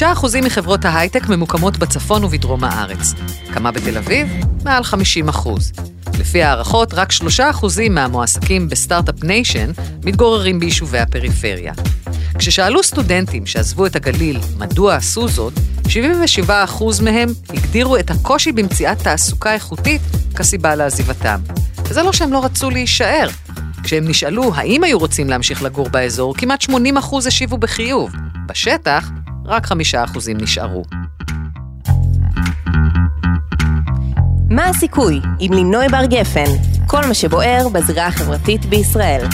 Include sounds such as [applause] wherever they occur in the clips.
חמישה אחוזים מחברות ההייטק ממוקמות בצפון ובדרום הארץ. כמה בתל אביב? מעל 50 אחוז. לפי הערכות, רק שלושה אחוזים מהמועסקים ב start-up nation מתגוררים ביישובי הפריפריה. כששאלו סטודנטים שעזבו את הגליל מדוע עשו זאת, 77% מהם הגדירו את הקושי במציאת תעסוקה איכותית כסיבה לעזיבתם. וזה לא שהם לא רצו להישאר. כשהם נשאלו האם היו רוצים להמשיך לגור באזור, כמעט 80% השיבו בחיוב. בשטח, רק 5% נשארו. מה הסיכוי עם לינוי בר גפן? כל מה שבוער בזירה החברתית בישראל.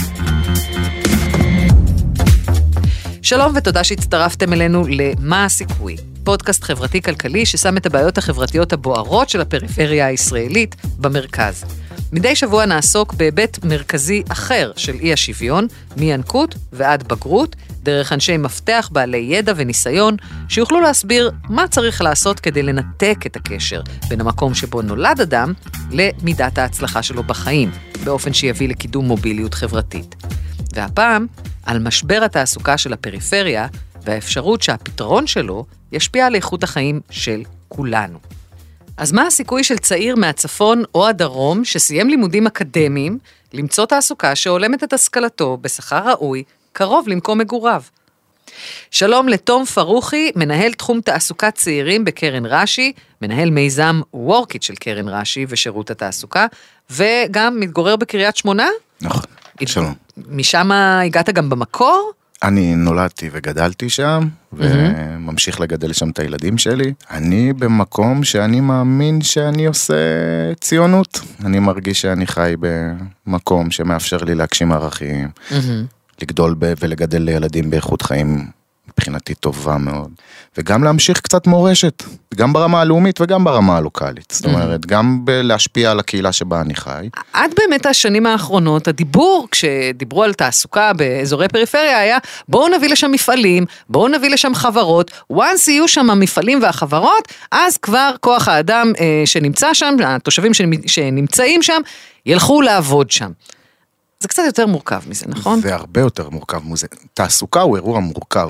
שלום ותודה שהצטרפתם אלינו ל"מה הסיכוי", פודקאסט חברתי-כלכלי ששם את הבעיות החברתיות הבוערות של הפריפריה הישראלית במרכז. מדי שבוע נעסוק בהיבט מרכזי אחר של אי השוויון, מינקות ועד בגרות, דרך אנשי מפתח בעלי ידע וניסיון, שיוכלו להסביר מה צריך לעשות כדי לנתק את הקשר בין המקום שבו נולד אדם למידת ההצלחה שלו בחיים, באופן שיביא לקידום מוביליות חברתית. והפעם, על משבר התעסוקה של הפריפריה והאפשרות שהפתרון שלו ישפיע על איכות החיים של כולנו. אז מה הסיכוי של צעיר מהצפון או הדרום שסיים לימודים אקדמיים למצוא תעסוקה שהולמת את השכלתו בשכר ראוי, קרוב למקום מגוריו? שלום לתום פרוכי, מנהל תחום תעסוקת צעירים בקרן רש"י, מנהל מיזם וורקיט של קרן רש"י ושירות התעסוקה, וגם מתגורר בקריית שמונה? נכון, שלום. משם הגעת גם במקור? אני נולדתי וגדלתי שם, וממשיך לגדל שם את הילדים שלי. אני במקום שאני מאמין שאני עושה ציונות. אני מרגיש שאני חי במקום שמאפשר לי להגשים ערכים, לגדול ב- ולגדל ילדים באיכות חיים מבחינתי טובה מאוד. וגם להמשיך קצת מורשת, גם ברמה הלאומית וגם ברמה הלוקאלית. זאת אומרת, גם להשפיע על הקהילה שבה אני חי. עד באמת השנים האחרונות, הדיבור, כשדיברו על תעסוקה באזורי פריפריה, היה בואו נביא לשם מפעלים, בואו נביא לשם חברות, once יהיו שם המפעלים והחברות, אז כבר כוח האדם אה, שנמצא שם, התושבים שנמצאים שם, ילכו לעבוד שם. זה קצת יותר מורכב מזה, נכון? זה הרבה יותר מורכב מזה. תעסוקה הוא אירוע מורכב.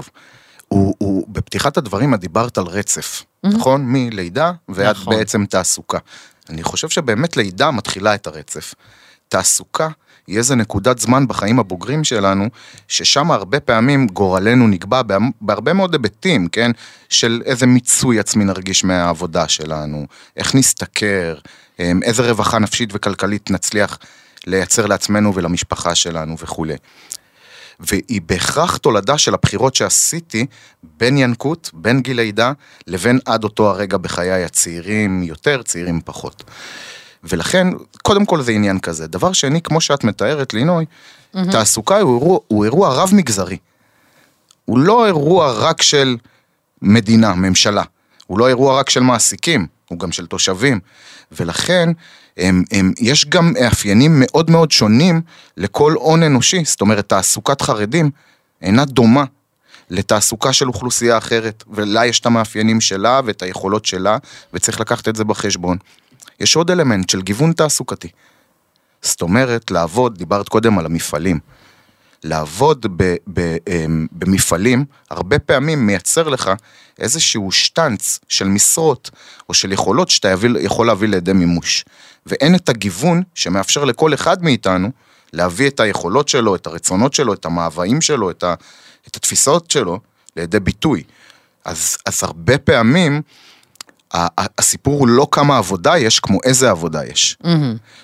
הוא, הוא, בפתיחת הדברים את דיברת על רצף, mm-hmm. נכון? מלידה ועד נכון. בעצם תעסוקה. אני חושב שבאמת לידה מתחילה את הרצף. תעסוקה היא איזה נקודת זמן בחיים הבוגרים שלנו, ששם הרבה פעמים גורלנו נקבע בהרבה מאוד היבטים, כן? של איזה מיצוי עצמי נרגיש מהעבודה שלנו, איך נסתכר, אמ, איזה רווחה נפשית וכלכלית נצליח לייצר לעצמנו ולמשפחה שלנו וכולי. והיא בהכרח תולדה של הבחירות שעשיתי בין ינקות, בין גיל לידה, לבין עד אותו הרגע בחיי הצעירים יותר, צעירים פחות. ולכן, קודם כל זה עניין כזה. דבר שני, כמו שאת מתארת, לינוי, mm-hmm. תעסוקה הוא אירוע, הוא אירוע רב מגזרי. הוא לא אירוע רק של מדינה, ממשלה. הוא לא אירוע רק של מעסיקים, הוא גם של תושבים. ולכן, הם, הם, יש גם מאפיינים מאוד מאוד שונים לכל הון אנושי, זאת אומרת תעסוקת חרדים אינה דומה לתעסוקה של אוכלוסייה אחרת, ולה יש את המאפיינים שלה ואת היכולות שלה, וצריך לקחת את זה בחשבון. יש עוד אלמנט של גיוון תעסוקתי. זאת אומרת, לעבוד, דיברת קודם על המפעלים. לעבוד ב, ב, אמ, במפעלים, הרבה פעמים מייצר לך איזשהו שטנץ של משרות או של יכולות שאתה יכול להביא לידי מימוש. ואין את הגיוון שמאפשר לכל אחד מאיתנו להביא את היכולות שלו, את הרצונות שלו, את המאוויים שלו, את, ה, את התפיסות שלו לידי ביטוי. אז, אז הרבה פעמים הסיפור הוא לא כמה עבודה יש, כמו איזה עבודה יש. Mm-hmm.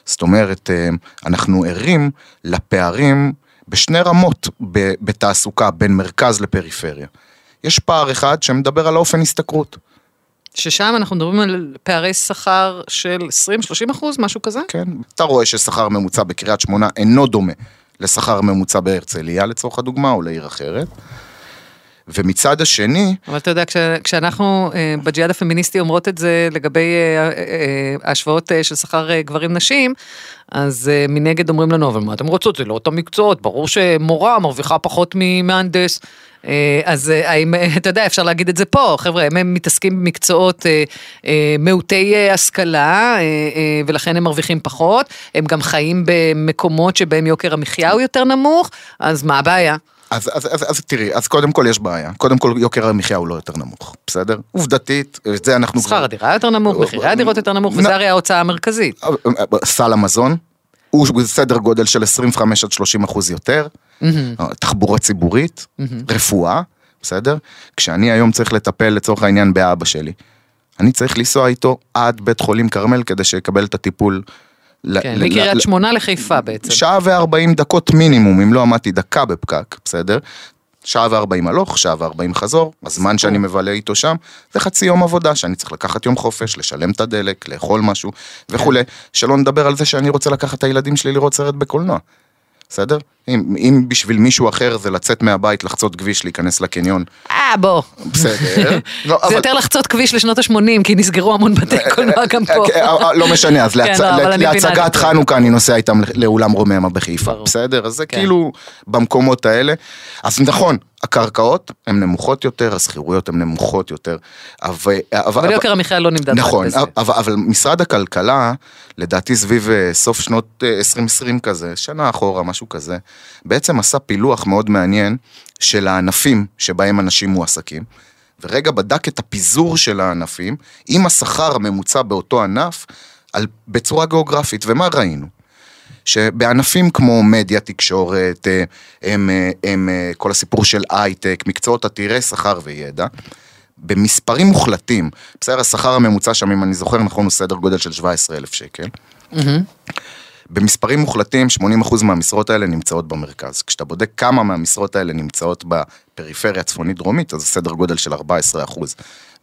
זאת אומרת, אה, אנחנו ערים לפערים בשני רמות בתעסוקה בין מרכז לפריפריה. יש פער אחד שמדבר על אופן השתכרות. ששם אנחנו מדברים על פערי שכר של 20-30 אחוז, משהו כזה? כן, אתה רואה ששכר ממוצע בקריית שמונה אינו דומה לשכר ממוצע בהרצליה לצורך הדוגמה, או לעיר אחרת. ומצד השני... אבל אתה יודע, כש, כשאנחנו אה, בג'יהאד הפמיניסטי אומרות את זה לגבי אה, אה, ההשוואות של שכר גברים-נשים, אז מנגד אומרים לנו, אבל מה אתם רוצות? זה לא אותם מקצועות, ברור שמורה מרוויחה פחות ממהנדס. אז האם, אתה יודע, אפשר להגיד את זה פה, חבר'ה, הם מתעסקים במקצועות מעוטי השכלה, ולכן הם מרוויחים פחות, הם גם חיים במקומות שבהם יוקר המחיה הוא יותר נמוך, אז מה הבעיה? אז, אז, אז, אז תראי, אז קודם כל יש בעיה. קודם כל יוקר המחיה הוא לא יותר נמוך, בסדר? עובדתית, את זה אנחנו... שכר הדירה יותר נמוך, מחירי הדירות יותר נמוך, וזה הרי ההוצאה המרכזית. סל המזון, הוא בסדר גודל של 25 עד 30 אחוז יותר, תחבורה ציבורית, רפואה, בסדר? כשאני היום צריך לטפל לצורך העניין באבא שלי, אני צריך לנסוע איתו עד בית חולים כרמל כדי שיקבל את הטיפול. כן, מקריית שמונה לחיפה בעצם. שעה וארבעים דקות מינימום, אם לא עמדתי דקה בפקק, בסדר? שעה וארבעים הלוך, שעה וארבעים חזור, הזמן שאני מבלה איתו שם, זה חצי יום עבודה שאני צריך לקחת יום חופש, לשלם את הדלק, לאכול משהו וכולי, שלא נדבר על זה שאני רוצה לקחת את הילדים שלי לראות סרט בקולנוע. בסדר? אם, אם בשביל מישהו אחר זה לצאת מהבית, לחצות כביש, להיכנס לקניון. אה, בוא. בסדר. [laughs] לא, זה אבל... יותר לחצות כביש לשנות ה-80, כי נסגרו המון בתי קולנוע גם פה. אה, לא משנה, אז [laughs] כן, לא, להצגת חנוכה אני נוסע איתם לאולם רוממה בחיפה, בסדר? אז זה כן. כאילו במקומות האלה. אז נכון, הקרקעות הן נמוכות יותר, השכירויות הן נמוכות יותר. אבל, אבל יוקר המחיה לא נמדד נכון, בזה. אבל, אבל משרד הכלכלה, לדעתי סביב אה, סוף שנות 2020 אה, כזה, שנה אחורה, משהו כזה, בעצם עשה פילוח מאוד מעניין של הענפים שבהם אנשים מועסקים. ורגע בדק את הפיזור של הענפים עם השכר הממוצע באותו ענף על, בצורה גיאוגרפית, ומה ראינו? שבענפים כמו מדיה, תקשורת, אה, הם, הם, הם כל הסיפור של הייטק, מקצועות עתירי שכר וידע, במספרים מוחלטים, בסדר, השכר הממוצע שם, אם אני זוכר נכון, הוא סדר גודל של 17,000 שקל. Mm-hmm. במספרים מוחלטים, 80% מהמשרות האלה נמצאות במרכז. כשאתה בודק כמה מהמשרות האלה נמצאות בפריפריה הצפונית-דרומית, אז זה סדר גודל של 14%.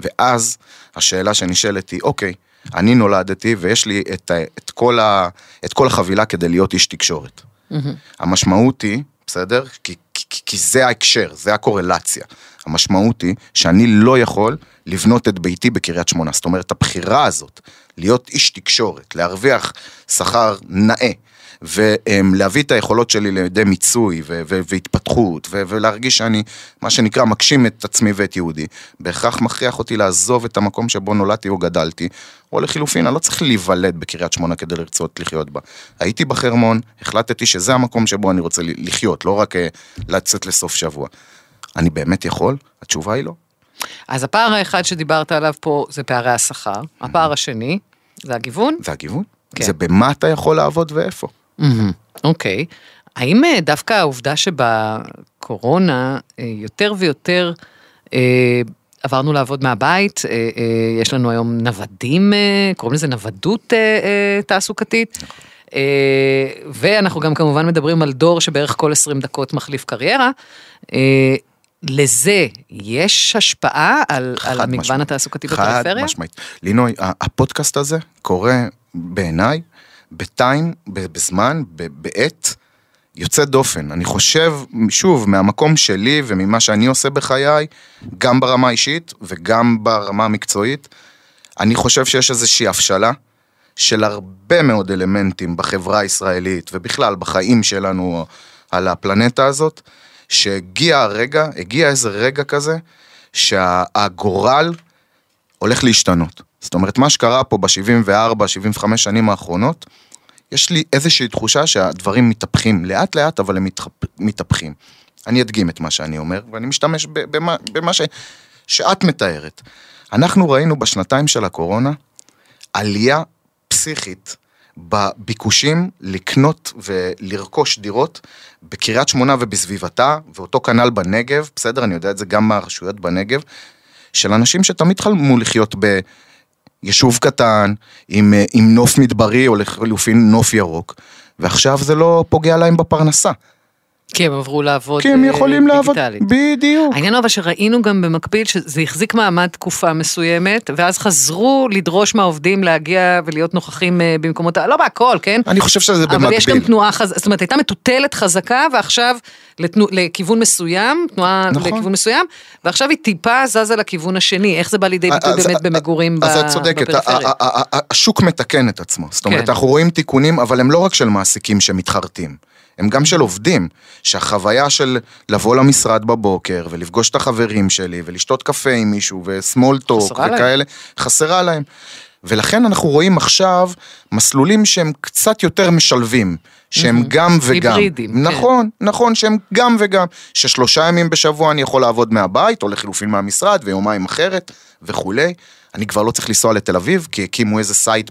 ואז השאלה שנשאלת היא, אוקיי, אני נולדתי ויש לי את, את, כל, ה, את כל החבילה כדי להיות איש תקשורת. Mm-hmm. המשמעות היא, בסדר? כי, כי, כי זה ההקשר, זה הקורלציה. המשמעות היא שאני לא יכול לבנות את ביתי בקריית שמונה. זאת אומרת, הבחירה הזאת, להיות איש תקשורת, להרוויח שכר נאה, ולהביא את היכולות שלי לידי מיצוי ו- ו- והתפתחות, ו- ולהרגיש שאני, מה שנקרא, מגשים את עצמי ואת יהודי, בהכרח מכריח אותי לעזוב את המקום שבו נולדתי או גדלתי, או לחילופין, אני לא צריך להיוולד בקריית שמונה כדי לרצות לחיות בה. הייתי בחרמון, החלטתי שזה המקום שבו אני רוצה לחיות, לא רק אה, לצאת לסוף שבוע. אני באמת יכול? התשובה היא לא. אז הפער האחד שדיברת עליו פה זה פערי השכר, הפער השני זה הגיוון? זה הגיוון. כן. זה במה אתה יכול לעבוד ואיפה. אוקיי. האם אה, דווקא העובדה שבקורונה אה, יותר ויותר אה, עברנו לעבוד מהבית, יש לנו היום נוודים, קוראים לזה נוודות תעסוקתית. ואנחנו גם כמובן מדברים על דור שבערך כל 20 דקות מחליף קריירה. לזה יש השפעה על, על המגוון משמע, התעסוקתי בפריפריה? חד משמעית. לינוי, הפודקאסט הזה קורה בעיניי בטיים, בזמן, בעת, יוצא דופן. אני חושב, שוב, מהמקום שלי וממה שאני עושה בחיי, גם ברמה האישית וגם ברמה המקצועית, אני חושב שיש איזושהי הבשלה של הרבה מאוד אלמנטים בחברה הישראלית ובכלל בחיים שלנו על הפלנטה הזאת, שהגיע הרגע, הגיע איזה רגע כזה, שהגורל הולך להשתנות. זאת אומרת, מה שקרה פה ב-74, 75 שנים האחרונות, יש לי איזושהי תחושה שהדברים מתהפכים לאט לאט, אבל הם מתהפכים. אני אדגים את מה שאני אומר, ואני משתמש במה, במה ש, שאת מתארת. אנחנו ראינו בשנתיים של הקורונה עלייה פסיכית בביקושים לקנות ולרכוש דירות בקריית שמונה ובסביבתה, ואותו כנ"ל בנגב, בסדר, אני יודע את זה גם מהרשויות בנגב, של אנשים שתמיד חלמו לחיות ביישוב קטן, עם, עם נוף מדברי או לחלופין נוף ירוק, ועכשיו זה לא פוגע להם בפרנסה. כי הם עברו לעבוד כי הם יכולים לעבוד, בדיוק. העניין אבל שראינו גם במקביל שזה החזיק מעמד תקופה מסוימת, ואז חזרו לדרוש מהעובדים להגיע ולהיות נוכחים אה, במקומות, לא בהכל, כן? אני חושב שזה במקביל. אבל יש גם תנועה חזקה, זאת אומרת הייתה מטוטלת חזקה ועכשיו לתנו, לכיוון מסוים, תנועה נכון. לכיוון מסוים, ועכשיו היא טיפה זזה לכיוון השני, איך זה בא לידי ביטוי באמת אז, במגורים אז בפריפריה? אז את צודקת, השוק מתקן את עצמו, זאת אומרת כן. אנחנו רואים תיקונים, אבל הם לא רק של מעסיקים שמתחרטים. הם גם של עובדים, שהחוויה של לבוא למשרד בבוקר ולפגוש את החברים שלי ולשתות קפה עם מישהו וסמול טוק וכאלה, להם. חסרה להם. ולכן אנחנו רואים עכשיו מסלולים שהם קצת יותר משלבים, שהם גם וגם. היברידים, כן. נכון, נכון, שהם גם וגם. ששלושה ימים בשבוע אני יכול לעבוד מהבית, או לחילופין מהמשרד, ויומיים אחרת, וכולי. אני כבר לא צריך לנסוע לתל אביב, כי הקימו איזה site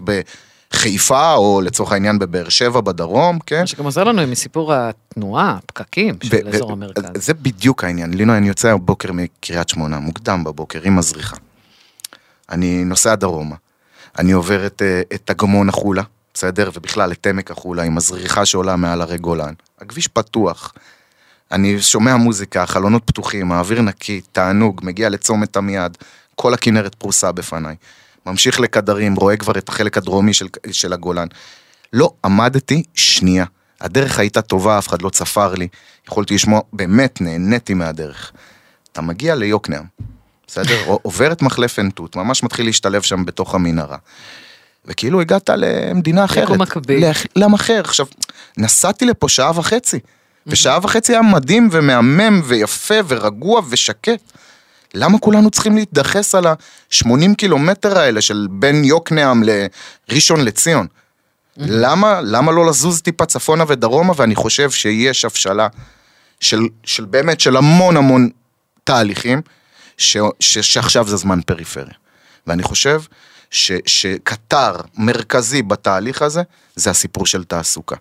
בחיפה, או לצורך העניין בבאר שבע בדרום, כן? מה שגם עוזר לנו עם סיפור התנועה, הפקקים של ו- אזור ו- המרכז. זה בדיוק העניין. לינוי, אני יוצא הבוקר מקריית שמונה, מוקדם בבוקר, עם הזריחה. אני נוסע דרומה. אני עובר את, אה, את אגמון החולה, בסדר? ובכלל את עמק החולה, עם הזריחה שעולה מעל הרי גולן. הכביש פתוח. אני שומע מוזיקה, חלונות פתוחים, האוויר נקי, תענוג, מגיע לצומת עמיעד, כל הכנרת פרוסה בפניי. ממשיך לקדרים, רואה כבר את החלק הדרומי של, של הגולן. לא עמדתי שנייה. הדרך הייתה טובה, אף אחד לא צפר לי. יכולתי לשמוע, באמת נהניתי מהדרך. אתה מגיע ליוקנעם, בסדר? [laughs] עובר את מחלף עין תות, ממש מתחיל להשתלב שם בתוך המנהרה. וכאילו הגעת למדינה אחרת. יקום מקביל. לאח- לעם אחר. עכשיו, נסעתי לפה שעה וחצי, ושעה וחצי היה מדהים ומהמם ויפה ורגוע ושקט. למה כולנו צריכים להתדחס על ה-80 קילומטר האלה של בין יוקנעם לראשון לציון? למה, למה לא לזוז טיפה צפונה ודרומה, ואני חושב שיש הבשלה של, של באמת, של המון המון תהליכים, ש, ש, שעכשיו זה זמן פריפריה. ואני חושב ש, שקטר מרכזי בתהליך הזה, זה הסיפור של תעסוקה.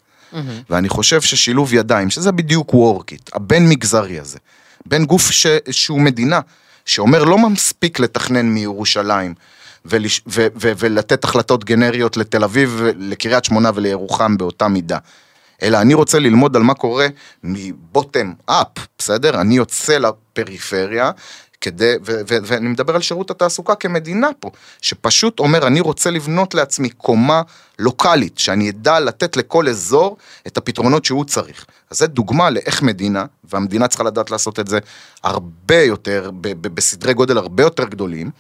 ואני חושב ששילוב ידיים, שזה בדיוק וורקיט, הבין מגזרי הזה, בין גוף ש, שהוא מדינה, שאומר לא מספיק לתכנן מירושלים, ולש, ולתת החלטות גנריות לתל אביב, לקריית שמונה ולירוחם באותה מידה. אלא אני רוצה ללמוד על מה קורה מבוטם אפ, בסדר? אני יוצא לפריפריה, כדי, ו- ו- ואני מדבר על שירות התעסוקה כמדינה פה, שפשוט אומר, אני רוצה לבנות לעצמי קומה לוקאלית, שאני אדע לתת לכל אזור את הפתרונות שהוא צריך. אז זה דוגמה לאיך מדינה, והמדינה צריכה לדעת לעשות את זה הרבה יותר, ב- ב- בסדרי גודל הרבה יותר גדולים,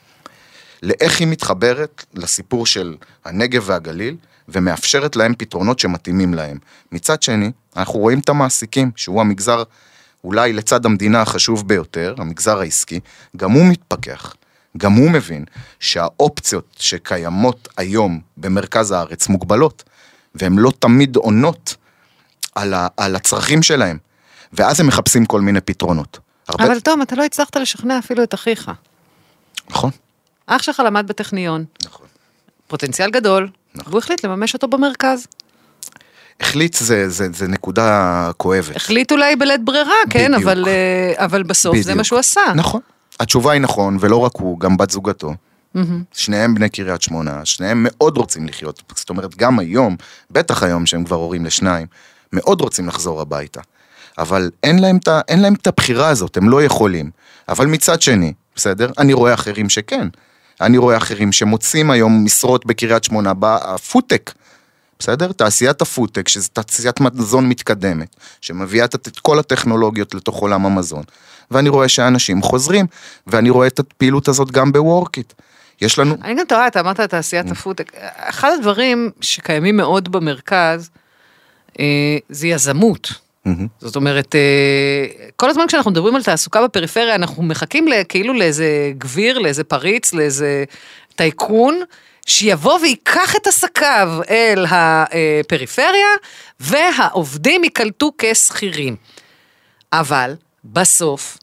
לאיך היא מתחברת לסיפור של הנגב והגליל, ומאפשרת להם פתרונות שמתאימים להם. מצד שני, אנחנו רואים את המעסיקים, שהוא המגזר אולי לצד המדינה החשוב ביותר, המגזר העסקי, גם הוא מתפכח. גם הוא מבין שהאופציות שקיימות היום במרכז הארץ מוגבלות, והן לא תמיד עונות על, ה, על הצרכים שלהם, ואז הם מחפשים כל מיני פתרונות. הרבה... אבל תום, אתה לא הצלחת לשכנע אפילו את אחיך. נכון, אח שלך למד בטכניון, נכון. פוטנציאל גדול, נכון. והוא החליט לממש אותו במרכז. החליט זה, זה, זה נקודה כואבת. החליט אולי בלית ברירה, כן, בדיוק. אבל, אה, אבל בסוף זה בדיוק. מה שהוא עשה. נכון. התשובה היא נכון, ולא רק הוא, גם בת זוגתו. שניהם בני קריית שמונה, שניהם מאוד רוצים לחיות. זאת אומרת, גם היום, בטח היום שהם כבר הורים לשניים, מאוד רוצים לחזור הביתה. אבל אין להם, ה- אין להם את הבחירה הזאת, הם לא יכולים. אבל מצד שני, בסדר? אני רואה אחרים שכן. אני רואה אחרים שמוצאים היום משרות בקריית שמונה, בפודטק. בסדר? תעשיית הפודטק, שזו תעשיית מזון מתקדמת, שמביאה את את כל הטכנולוגיות לתוך עולם המזון. ואני רואה שאנשים חוזרים, ואני רואה את הפעילות הזאת גם בוורקיט. יש לנו... אני גם תוהה, אתה אמרת תעשיית הפודטק. אחד הדברים שקיימים מאוד במרכז, אה, זה יזמות. זאת אומרת, אה, כל הזמן כשאנחנו מדברים על תעסוקה בפריפריה, אנחנו מחכים כאילו לאיזה גביר, לאיזה פריץ, לאיזה טייקון, שיבוא וייקח את עסקיו אל הפריפריה, והעובדים ייקלטו כשכירים. אבל בסוף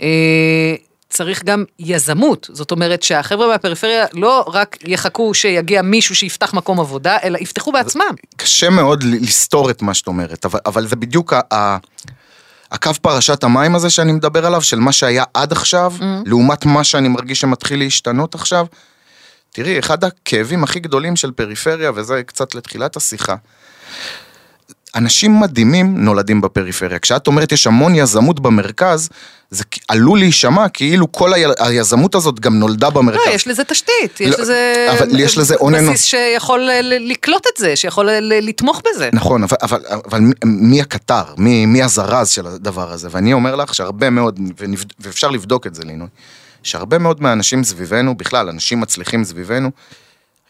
אה, צריך גם יזמות, זאת אומרת שהחבר'ה מהפריפריה לא רק יחכו שיגיע מישהו שיפתח מקום עבודה, אלא יפתחו בעצמם. קשה מאוד לסתור את מה שאת אומרת, אבל, אבל זה בדיוק ה, ה, הקו פרשת המים הזה שאני מדבר עליו, של מה שהיה עד עכשיו, mm. לעומת מה שאני מרגיש שמתחיל להשתנות עכשיו. תראי, אחד הכאבים הכי גדולים של פריפריה, וזה קצת לתחילת השיחה, אנשים מדהימים נולדים בפריפריה. כשאת אומרת יש המון יזמות במרכז, זה עלול להישמע כאילו כל היזמות הזאת גם נולדה במרכז. לא, יש לזה תשתית, יש לא, לזה... אבל יש לזה הון בסיס אנושי. שיכול ל- לקלוט את זה, שיכול ל- לתמוך בזה. נכון, אבל, אבל, אבל מי- מי הקטר? מי, מי הזרז של הדבר הזה? ואני אומר לך שהרבה מאוד, ונבד, ואפשר לבדוק את זה, לינוי, שהרבה מאוד מהאנשים סביבנו, בכלל, אנשים מצליחים סביבנו,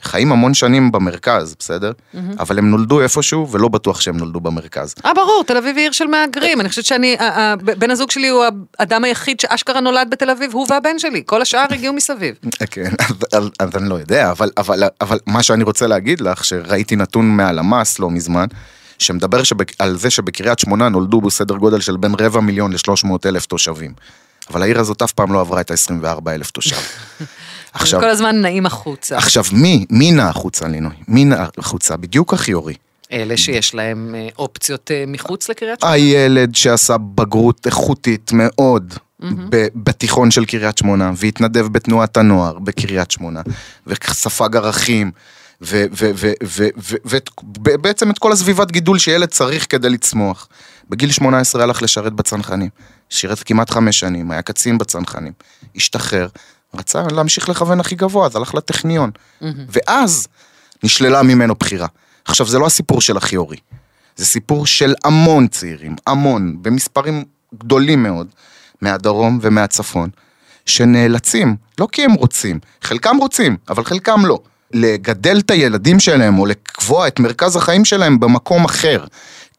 חיים המון שנים במרכז, בסדר? אבל הם נולדו איפשהו, ולא בטוח שהם נולדו במרכז. אה, ברור, תל אביב היא עיר של מהגרים. אני חושבת שאני, בן הזוג שלי הוא האדם היחיד שאשכרה נולד בתל אביב, הוא והבן שלי. כל השאר הגיעו מסביב. כן, אז, אז, אז אני לא יודע, אבל, אבל, אבל מה שאני רוצה להגיד לך, שראיתי נתון מהלמ"ס לא מזמן, שמדבר שבק, על זה שבקריית שמונה נולדו בסדר גודל של בין רבע מיליון לשלוש מאות אלף תושבים. אבל העיר הזאת אף פעם לא עברה את ה-24 אלף תושב. עכשיו, כל הזמן נעים החוצה. עכשיו, מי, מי נע החוצה, לינוי? מי נע החוצה? בדיוק החיורי. אלה שיש להם אה, אופציות אה, מחוץ לקריית שמונה? הילד שעשה בגרות איכותית מאוד בתיכון של קריית שמונה, והתנדב בתנועת הנוער בקריית שמונה, וספג ערכים, ובעצם את כל הסביבת גידול שילד צריך כדי לצמוח. בגיל 18 הלך לשרת בצנחנים, שירת כמעט חמש שנים, היה קצין בצנחנים, השתחרר, רצה להמשיך לכוון הכי גבוה, אז הלך לטכניון. ואז נשללה ממנו בחירה. עכשיו, זה לא הסיפור של אחיורי, זה סיפור של המון צעירים, המון, במספרים גדולים מאוד, מהדרום ומהצפון, שנאלצים, לא כי הם רוצים, חלקם רוצים, אבל חלקם לא, לגדל את הילדים שלהם או לקבוע את מרכז החיים שלהם במקום אחר.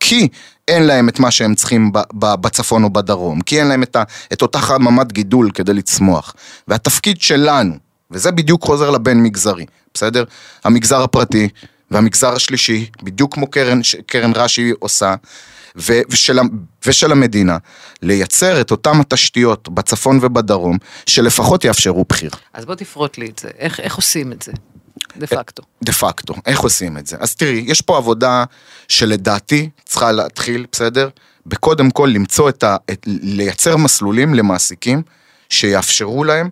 כי אין להם את מה שהם צריכים בצפון או בדרום, כי אין להם את, ה, את אותה חממת גידול כדי לצמוח. והתפקיד שלנו, וזה בדיוק חוזר לבין מגזרי, בסדר? המגזר הפרטי והמגזר השלישי, בדיוק כמו קרן, קרן רש"י עושה, ו, ושל, ושל המדינה, לייצר את אותם התשתיות בצפון ובדרום, שלפחות יאפשרו בחירה. אז בוא תפרוט לי את זה, איך, איך עושים את זה? דה פקטו. דה פקטו, איך עושים את זה? אז תראי, יש פה עבודה שלדעתי צריכה להתחיל, בסדר? בקודם כל למצוא את ה... את, לייצר מסלולים למעסיקים שיאפשרו להם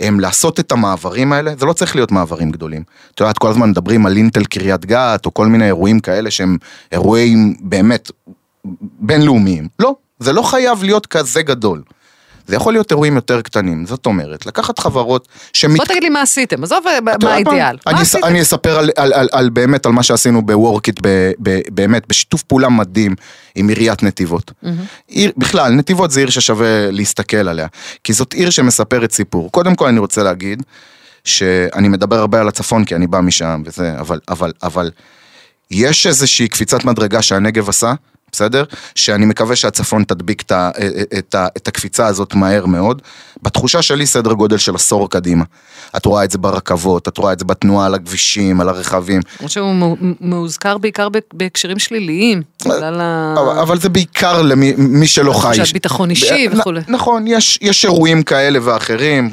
הם לעשות את המעברים האלה, זה לא צריך להיות מעברים גדולים. את יודעת, כל הזמן מדברים על אינטל קריית גת, או כל מיני אירועים כאלה שהם אירועים באמת בינלאומיים. לא, זה לא חייב להיות כזה גדול. זה יכול להיות אירועים יותר קטנים, זאת אומרת, לקחת חברות שמת... בוא תגיד לי מה עשיתם, עזוב מה האידיאל. אני, ס... אני אספר על, על, על, על באמת על מה שעשינו בוורקיט, באמת, בשיתוף פעולה מדהים עם עיריית נתיבות. Mm-hmm. עיר, בכלל, נתיבות זה עיר ששווה להסתכל עליה, כי זאת עיר שמספרת סיפור. קודם כל אני רוצה להגיד, שאני מדבר הרבה על הצפון כי אני בא משם וזה, אבל, אבל, אבל, יש איזושהי קפיצת מדרגה שהנגב עשה, בסדר? שאני מקווה שהצפון תדביק את, ה, את, ה, את הקפיצה הזאת מהר מאוד. בתחושה שלי סדר גודל של עשור קדימה. את רואה את זה ברכבות, את רואה את זה בתנועה על הכבישים, על הרכבים. למרות שהוא מאוזכר בעיקר בהקשרים שליליים, בגלל ה... אבל זה בעיקר למי שלא חי. תחושת ביטחון אישי וכולי. נכון, יש, יש אירועים כאלה ואחרים,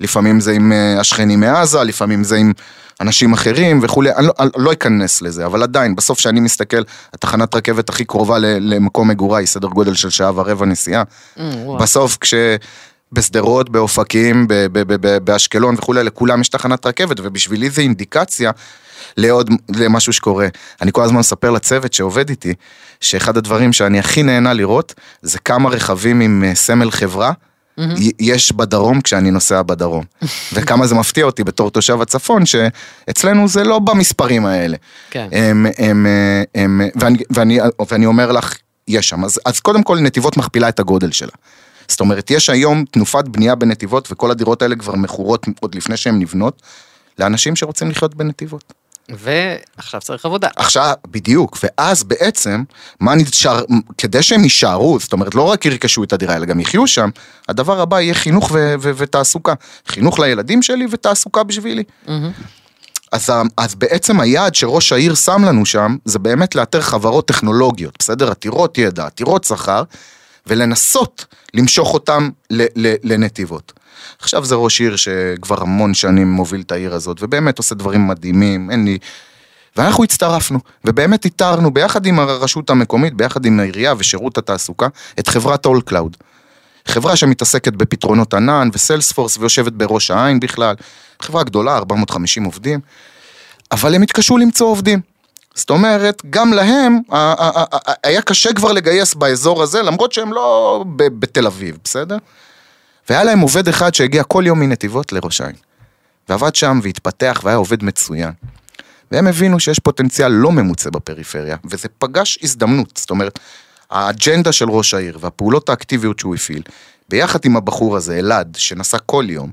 לפעמים זה עם אה, השכנים מעזה, לפעמים זה עם... אנשים אחרים וכולי, אני לא, אני לא אכנס לזה, אבל עדיין, בסוף שאני מסתכל, התחנת רכבת הכי קרובה למקום מגוריי, סדר גודל של שעה ורבע נסיעה. Mm, בסוף כש... בשדרות, באופקים, באשקלון וכולי, לכולם יש תחנת רכבת, ובשבילי זה אינדיקציה לעוד, למשהו שקורה. אני כל הזמן מספר לצוות שעובד איתי, שאחד הדברים שאני הכי נהנה לראות, זה כמה רכבים עם אה, סמל חברה, mm-hmm. יש בדרום כשאני נוסע בדרום. [laughs] וכמה זה מפתיע אותי בתור תושב הצפון, שאצלנו זה לא במספרים האלה. כן. הם, הם, הם, ואני, ואני, ואני אומר לך, יש שם. אז, אז קודם כל נתיבות מכפילה את הגודל שלה. זאת אומרת, יש היום תנופת בנייה בנתיבות, וכל הדירות האלה כבר מכורות עוד לפני שהן נבנות, לאנשים שרוצים לחיות בנתיבות. ועכשיו צריך עבודה. עכשיו, בדיוק, ואז בעצם, מה נשאר, כדי שהם יישארו, זאת אומרת, לא רק ירכשו את הדירה, אלא גם יחיו שם, הדבר הבא יהיה חינוך ו- ו- ותעסוקה. חינוך לילדים שלי ותעסוקה בשבילי. Mm-hmm. אז, אז בעצם היעד שראש העיר שם לנו שם, זה באמת לאתר חברות טכנולוגיות, בסדר? עתירות ידע, עתירות שכר, ולנסות למשוך אותם ל- ל- לנתיבות. עכשיו זה ראש עיר שכבר המון שנים מוביל את העיר הזאת, ובאמת עושה דברים מדהימים, אין לי... ואנחנו הצטרפנו, ובאמת איתרנו ביחד עם הרשות המקומית, ביחד עם העירייה ושירות התעסוקה, את חברת AllCloud. חברה שמתעסקת בפתרונות ענן ו Salesforce ויושבת בראש העין בכלל, חברה גדולה, 450 עובדים, אבל הם התקשו למצוא עובדים. זאת אומרת, גם להם היה קשה כבר לגייס באזור הזה, למרות שהם לא בתל אביב, בסדר? והיה להם עובד אחד שהגיע כל יום מנתיבות לראש העין. ועבד שם והתפתח והיה עובד מצוין. והם הבינו שיש פוטנציאל לא ממוצה בפריפריה, וזה פגש הזדמנות. זאת אומרת, האג'נדה של ראש העיר והפעולות האקטיביות שהוא הפעיל, ביחד עם הבחור הזה, אלעד, שנסע כל יום,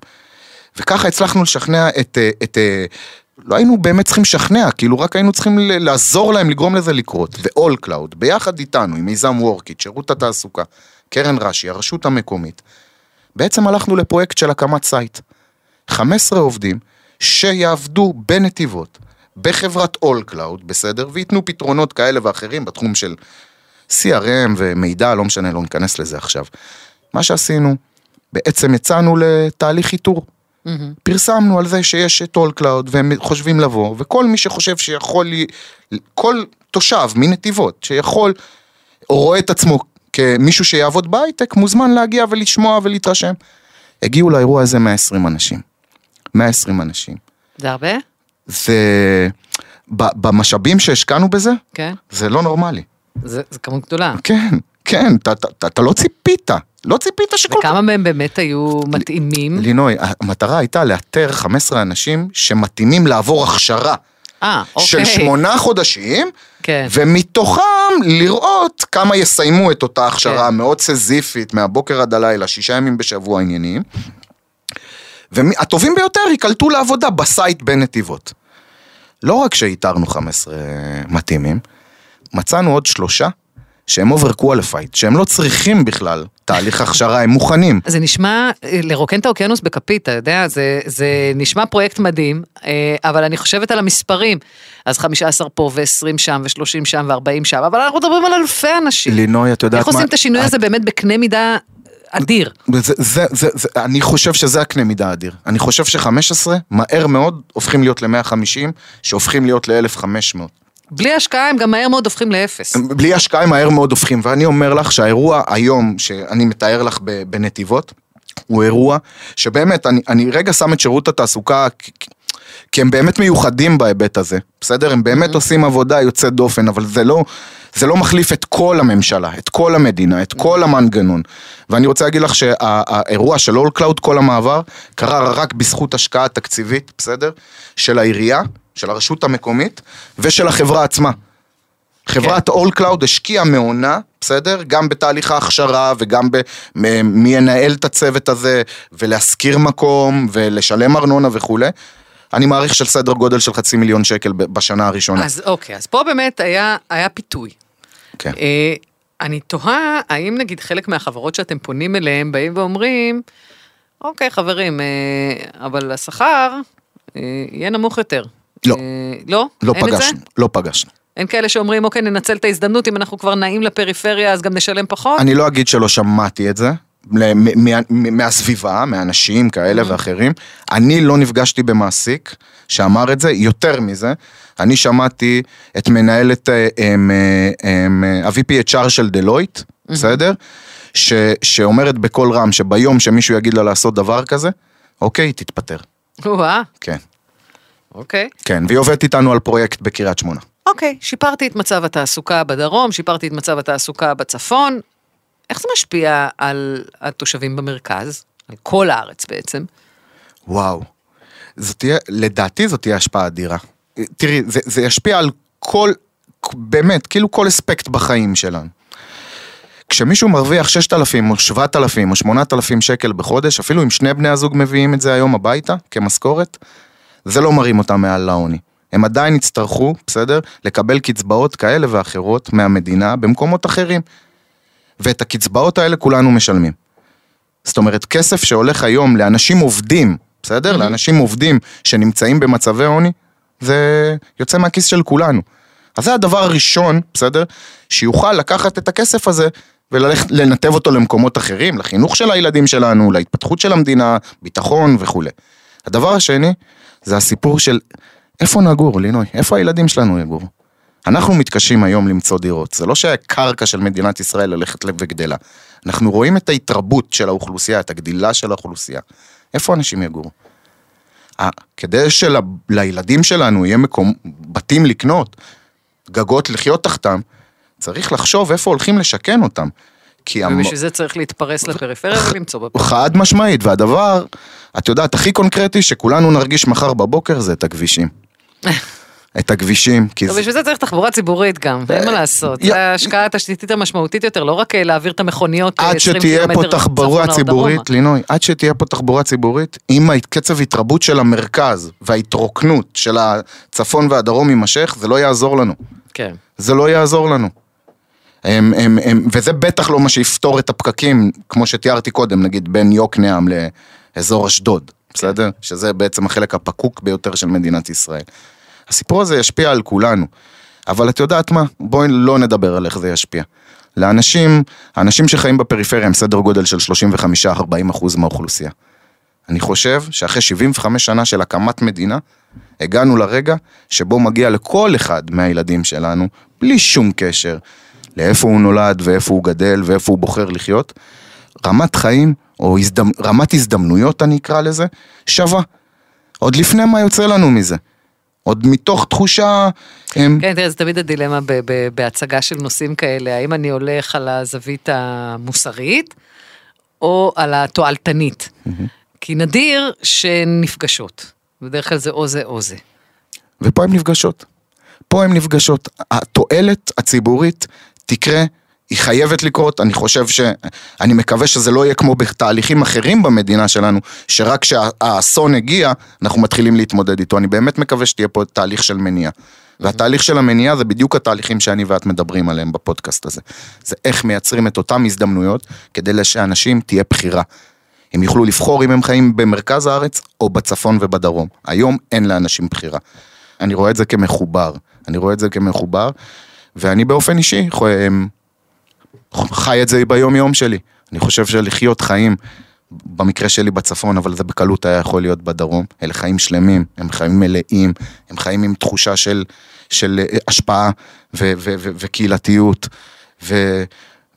וככה הצלחנו לשכנע את, את, לא היינו באמת צריכים לשכנע, כאילו רק היינו צריכים לעזור להם לגרום לזה לקרות. ו-AllCloud, ביחד איתנו, עם מיזם וורקיט, שירות התעסוקה, קרן רש"י, הרשות המקומית, בעצם הלכנו לפרויקט של הקמת site. 15 עובדים שיעבדו בנתיבות, בחברת AllCloud, בסדר? וייתנו פתרונות כאלה ואחרים בתחום של CRM ומידע, לא משנה, לא ניכנס לזה עכשיו. מה שעשינו, בעצם יצאנו לתהליך איתור. פרסמנו על זה שיש את All Cloud והם חושבים לבוא, וכל מי שחושב שיכול, כל תושב מנתיבות שיכול, או רואה את עצמו כמישהו שיעבוד בהייטק, מוזמן להגיע ולשמוע ולהתרשם. הגיעו לאירוע הזה 120 אנשים. 120 אנשים. זה הרבה? זה... במשאבים שהשקענו בזה, כן. זה לא נורמלי. זה, זה כמות גדולה. כן, כן, אתה, לא ציפית. לא ציפית שכל... וכמה מהם באמת היו מתאימים? לינוי, המטרה הייתה לאתר 15 אנשים שמתאימים לעבור הכשרה. אה, אוקיי. של שמונה חודשים, כן. ומתוכם לראות כמה יסיימו את אותה הכשרה כן. מאוד סזיפית, מהבוקר עד הלילה, שישה ימים בשבוע עניינים. והטובים ביותר ייקלטו לעבודה ב site בנתיבות. לא רק שאיתרנו 15 מתאימים, מצאנו עוד שלושה שהם overqualified, שהם לא צריכים בכלל תהליך הכשרה, הם מוכנים. זה נשמע, לרוקן את האוקיינוס בכפית, אתה יודע, זה, זה נשמע פרויקט מדהים, אה, אבל אני חושבת על המספרים. אז 15 פה ו-20 שם ו-30 שם ו-40 שם, אבל אנחנו מדברים על אלפי אנשים. לינוי, את יודעת מה... איך עושים את השינוי הזה באמת בקנה מידה אדיר. זה, זה, זה, זה, אני חושב שזה הקנה מידה אדיר. אני חושב ש-15 מהר מאוד הופכים להיות ל-150, שהופכים להיות ל-1500. בלי השקעה הם גם מהר מאוד הופכים לאפס. בלי השקעה הם מהר מאוד הופכים, ואני אומר לך שהאירוע היום, שאני מתאר לך בנתיבות, הוא אירוע שבאמת, אני, אני רגע שם את שירות התעסוקה, כי הם באמת מיוחדים בהיבט הזה, בסדר? הם באמת mm-hmm. עושים עבודה יוצאת דופן, אבל זה לא, זה לא מחליף את כל הממשלה, את כל המדינה, את כל mm-hmm. המנגנון. ואני רוצה להגיד לך שהאירוע של All Cloud, כל המעבר, קרה רק בזכות השקעה תקציבית, בסדר? של העירייה, של הרשות המקומית ושל החברה עצמה. חברת כן. All Cloud השקיעה מעונה, בסדר? גם בתהליך ההכשרה וגם במי ינהל את הצוות הזה ולהשכיר מקום ולשלם ארנונה וכולי. אני מעריך של סדר גודל של חצי מיליון שקל בשנה הראשונה. אז אוקיי, אז פה באמת היה, היה פיתוי. כן. אה, אני תוהה, האם נגיד חלק מהחברות שאתם פונים אליהם באים ואומרים, אוקיי חברים, אה, אבל השכר אה, יהיה נמוך יותר. לא. אה, לא? לא אין פגשנו, לא פגשנו. אין כאלה שאומרים, אוקיי, ננצל את ההזדמנות, אם אנחנו כבר נעים לפריפריה, אז גם נשלם פחות? אני לא אגיד שלא שמעתי את זה. מהסביבה, מאנשים כאלה mm-hmm. ואחרים. אני לא נפגשתי במעסיק שאמר את זה, יותר מזה, אני שמעתי את מנהלת אה, אה, ה-VP HR של דלויט, mm-hmm. בסדר? ש, שאומרת בקול רם שביום שמישהו יגיד לה לעשות דבר כזה, אוקיי, תתפטר. וואה. כן. אוקיי. כן, והיא עובדת איתנו על פרויקט בקריית שמונה. אוקיי, שיפרתי את מצב התעסוקה בדרום, שיפרתי את מצב התעסוקה בצפון. איך זה משפיע על התושבים במרכז, על כל הארץ בעצם? וואו, זאת תהיה, לדעתי זאת תהיה השפעה אדירה. תראי, זה, זה ישפיע על כל, באמת, כאילו כל אספקט בחיים שלנו. כשמישהו מרוויח 6,000 או 7,000 או 8,000 שקל בחודש, אפילו אם שני בני הזוג מביאים את זה היום הביתה כמשכורת, זה לא מרים אותם מעל לעוני. הם עדיין יצטרכו, בסדר? לקבל קצבאות כאלה ואחרות מהמדינה במקומות אחרים. ואת הקצבאות האלה כולנו משלמים. זאת אומרת, כסף שהולך היום לאנשים עובדים, בסדר? Mm-hmm. לאנשים עובדים שנמצאים במצבי עוני, זה יוצא מהכיס של כולנו. אז זה הדבר הראשון, בסדר? שיוכל לקחת את הכסף הזה וללכת לנתב אותו למקומות אחרים, לחינוך של הילדים שלנו, להתפתחות של המדינה, ביטחון וכולי. הדבר השני, זה הסיפור של איפה נגור, לינוי? איפה הילדים שלנו יגורו? אנחנו מתקשים היום למצוא דירות, זה לא שהקרקע של מדינת ישראל הולכת וגדלה. אנחנו רואים את ההתרבות של האוכלוסייה, את הגדילה של האוכלוסייה. איפה אנשים יגורו? כדי שלילדים שלנו יהיה מקום, בתים לקנות, גגות לחיות תחתם, צריך לחשוב איפה הולכים לשכן אותם. כי... ובשביל המ... זה צריך להתפרס לפריפריה ולמצוא בפריפריה. חד משמעית, והדבר, את יודעת, הכי קונקרטי שכולנו נרגיש מחר בבוקר זה את הכבישים. [laughs] את הכבישים. כי טוב, בשביל זה צריך תחבורה ציבורית גם, אין מה לעשות. זה ההשקעה התשתיתית המשמעותית יותר, לא רק אה, להעביר את המכוניות 20 קילומטר צפונה או דרומה. עד שתהיה פה תחבורה ציבורית, לינוי, עד שתהיה פה תחבורה ציבורית, אם קצב התרבות של המרכז וההתרוקנות של הצפון והדרום יימשך, זה לא יעזור לנו. כן. זה לא יעזור לנו. הם, הם, הם, וזה בטח לא מה שיפתור את הפקקים, כמו שתיארתי קודם, נגיד בין יוקנעם לאזור אשדוד, בסדר? שזה בעצם החלק הפקוק ביותר של מדינת ישראל. הסיפור הזה ישפיע על כולנו. אבל את יודעת מה? בואי לא נדבר על איך זה ישפיע. לאנשים, האנשים שחיים בפריפריה הם סדר גודל של 35-40 אחוז מהאוכלוסייה. אני חושב שאחרי 75 שנה של הקמת מדינה, הגענו לרגע שבו מגיע לכל אחד מהילדים שלנו, בלי שום קשר לאיפה הוא נולד ואיפה הוא גדל ואיפה הוא בוחר לחיות, רמת חיים, או הזדמ... רמת הזדמנויות אני אקרא לזה, שווה. עוד לפני מה יוצא לנו מזה. עוד מתוך תחושה... הם... כן, תראה, זה תמיד הדילמה ב- ב- בהצגה של נושאים כאלה, האם אני הולך על הזווית המוסרית, או על התועלתנית. Mm-hmm. כי נדיר שהן נפגשות. בדרך כלל זה או זה או זה. ופה הן נפגשות. פה הן נפגשות. התועלת הציבורית תקרה, היא חייבת לקרות, אני חושב ש... אני מקווה שזה לא יהיה כמו בתהליכים אחרים במדינה שלנו, שרק כשהאסון הגיע, אנחנו מתחילים להתמודד איתו. אני באמת מקווה שתהיה פה תהליך של מניעה. והתהליך של המניעה זה בדיוק התהליכים שאני ואת מדברים עליהם בפודקאסט הזה. זה איך מייצרים את אותן הזדמנויות כדי שאנשים תהיה בחירה. הם יוכלו לבחור אם הם חיים במרכז הארץ או בצפון ובדרום. היום אין לאנשים בחירה. אני רואה את זה כמחובר, אני רואה את זה כמחובר, ואני באופן אישי חי את זה ביום יום שלי. אני חושב שלחיות חיים, במקרה שלי בצפון, אבל זה בקלות היה יכול להיות בדרום, אלה חיים שלמים, הם חיים מלאים, הם חיים עם תחושה של, של השפעה ו- ו- וקהילתיות. ו-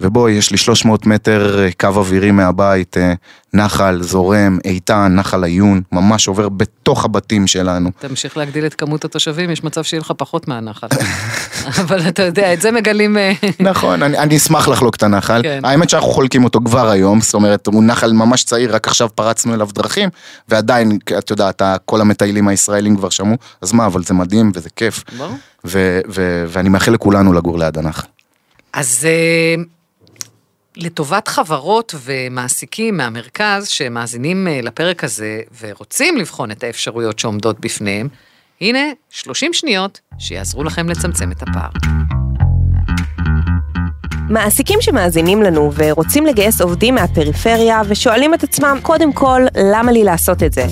ובואי, יש לי 300 מטר אה, קו אווירי מהבית, אה, נחל זורם, איתן, נחל עיון, ממש עובר בתוך הבתים שלנו. תמשיך להגדיל את כמות התושבים, יש מצב שיהיה לך פחות מהנחל. [laughs] אבל אתה יודע, את זה מגלים... אה, [laughs] נכון, אני, אני אשמח לחלוק את הנחל. כן. האמת שאנחנו חולקים אותו כבר היום, זאת אומרת, הוא נחל ממש צעיר, רק עכשיו פרצנו אליו דרכים, ועדיין, את יודעת, כל המטיילים הישראלים כבר שמעו, אז מה, אבל זה מדהים וזה כיף. ברור. ואני מאחל לכולנו לגור ליד הנחל. אז... לטובת חברות ומעסיקים מהמרכז שמאזינים אה, לפרק הזה ורוצים לבחון את האפשרויות שעומדות בפניהם, הנה 30 שניות שיעזרו לכם לצמצם את הפער. מעסיקים שמאזינים לנו ורוצים לגייס עובדים מהפריפריה ושואלים את עצמם, קודם כל, למה לי לעשות את זה?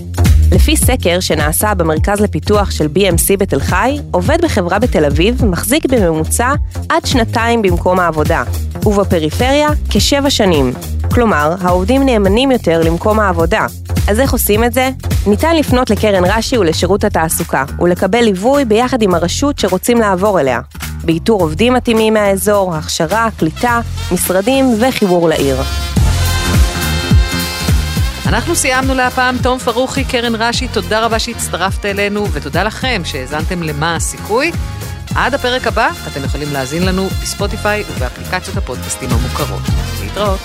לפי סקר שנעשה במרכז לפיתוח של BMC בתל חי, עובד בחברה בתל אביב מחזיק בממוצע עד שנתיים במקום העבודה, ובפריפריה כשבע שנים. כלומר, העובדים נאמנים יותר למקום העבודה. אז איך עושים את זה? ניתן לפנות לקרן רש"י ולשירות התעסוקה, ולקבל ליווי ביחד עם הרשות שרוצים לעבור אליה. באיתור עובדים מתאימים מהאזור, הכשרה, קליטה, משרדים וחיבור לעיר. אנחנו סיימנו להפעם. תום פרוכי, קרן רש"י, תודה רבה שהצטרפת אלינו, ותודה לכם שהאזנתם למה הסיכוי. עד הפרק הבא, אתם יכולים להאזין לנו בספוטיפיי ובאפליקציות הפודקאסטים המוכרות. להתראות.